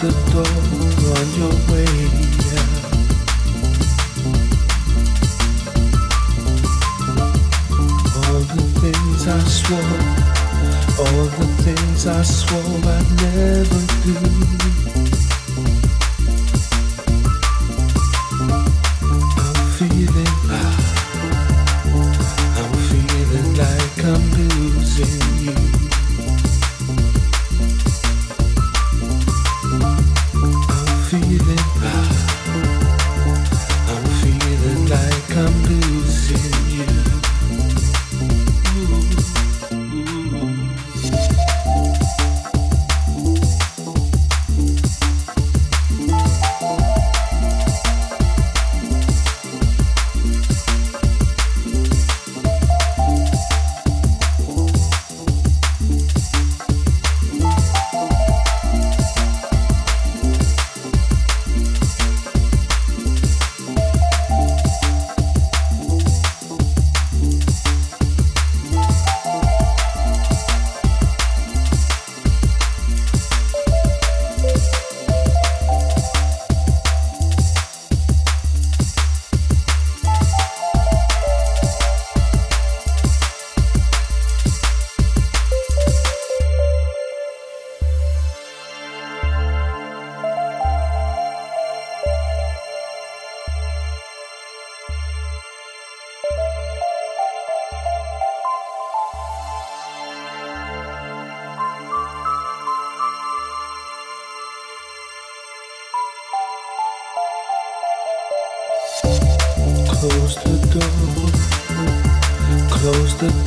the door, on your way. Yeah. All the things I swore, all the things I swore I'd never do.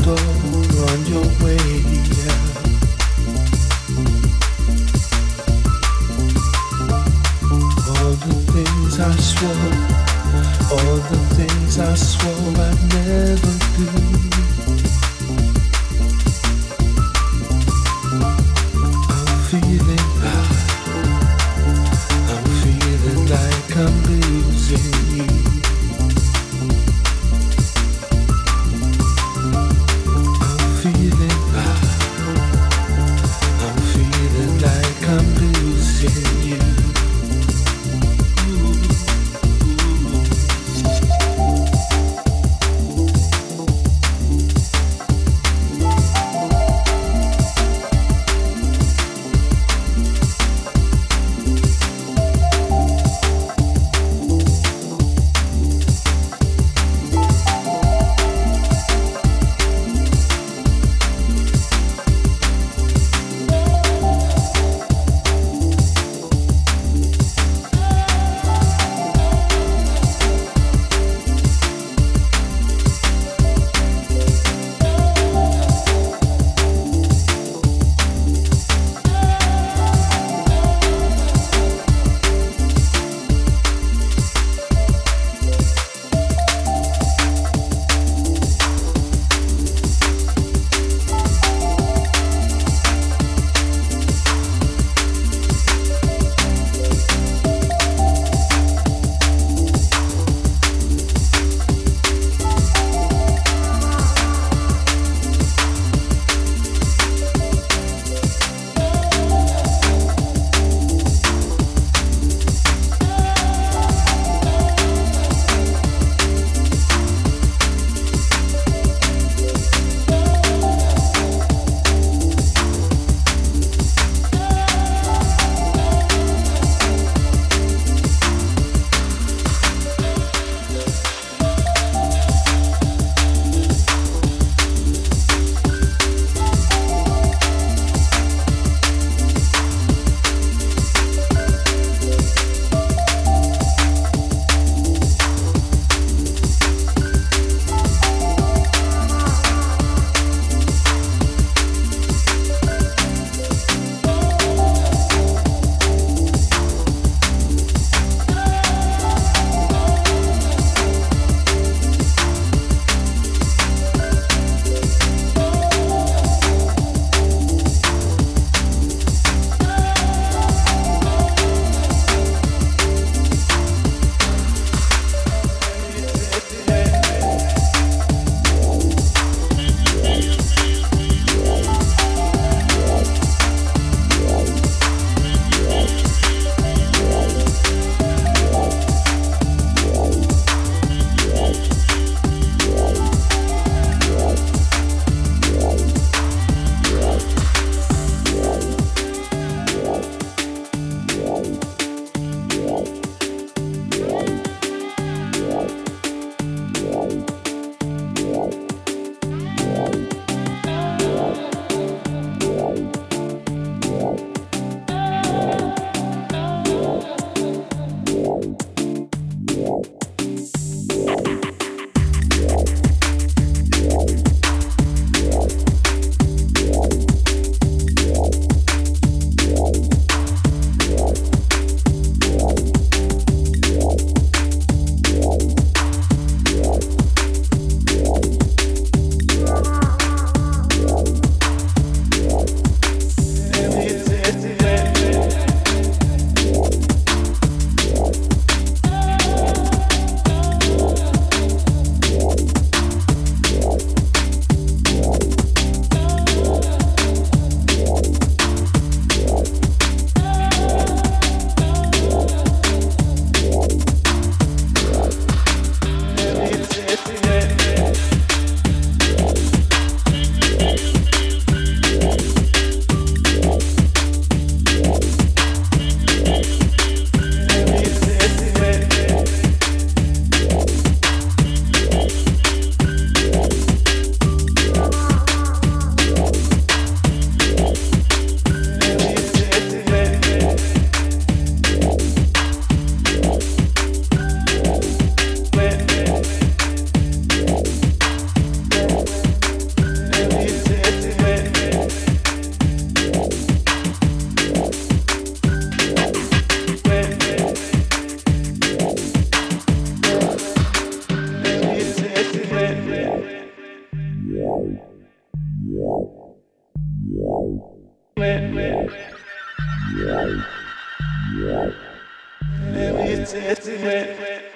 juntos. Let me test it.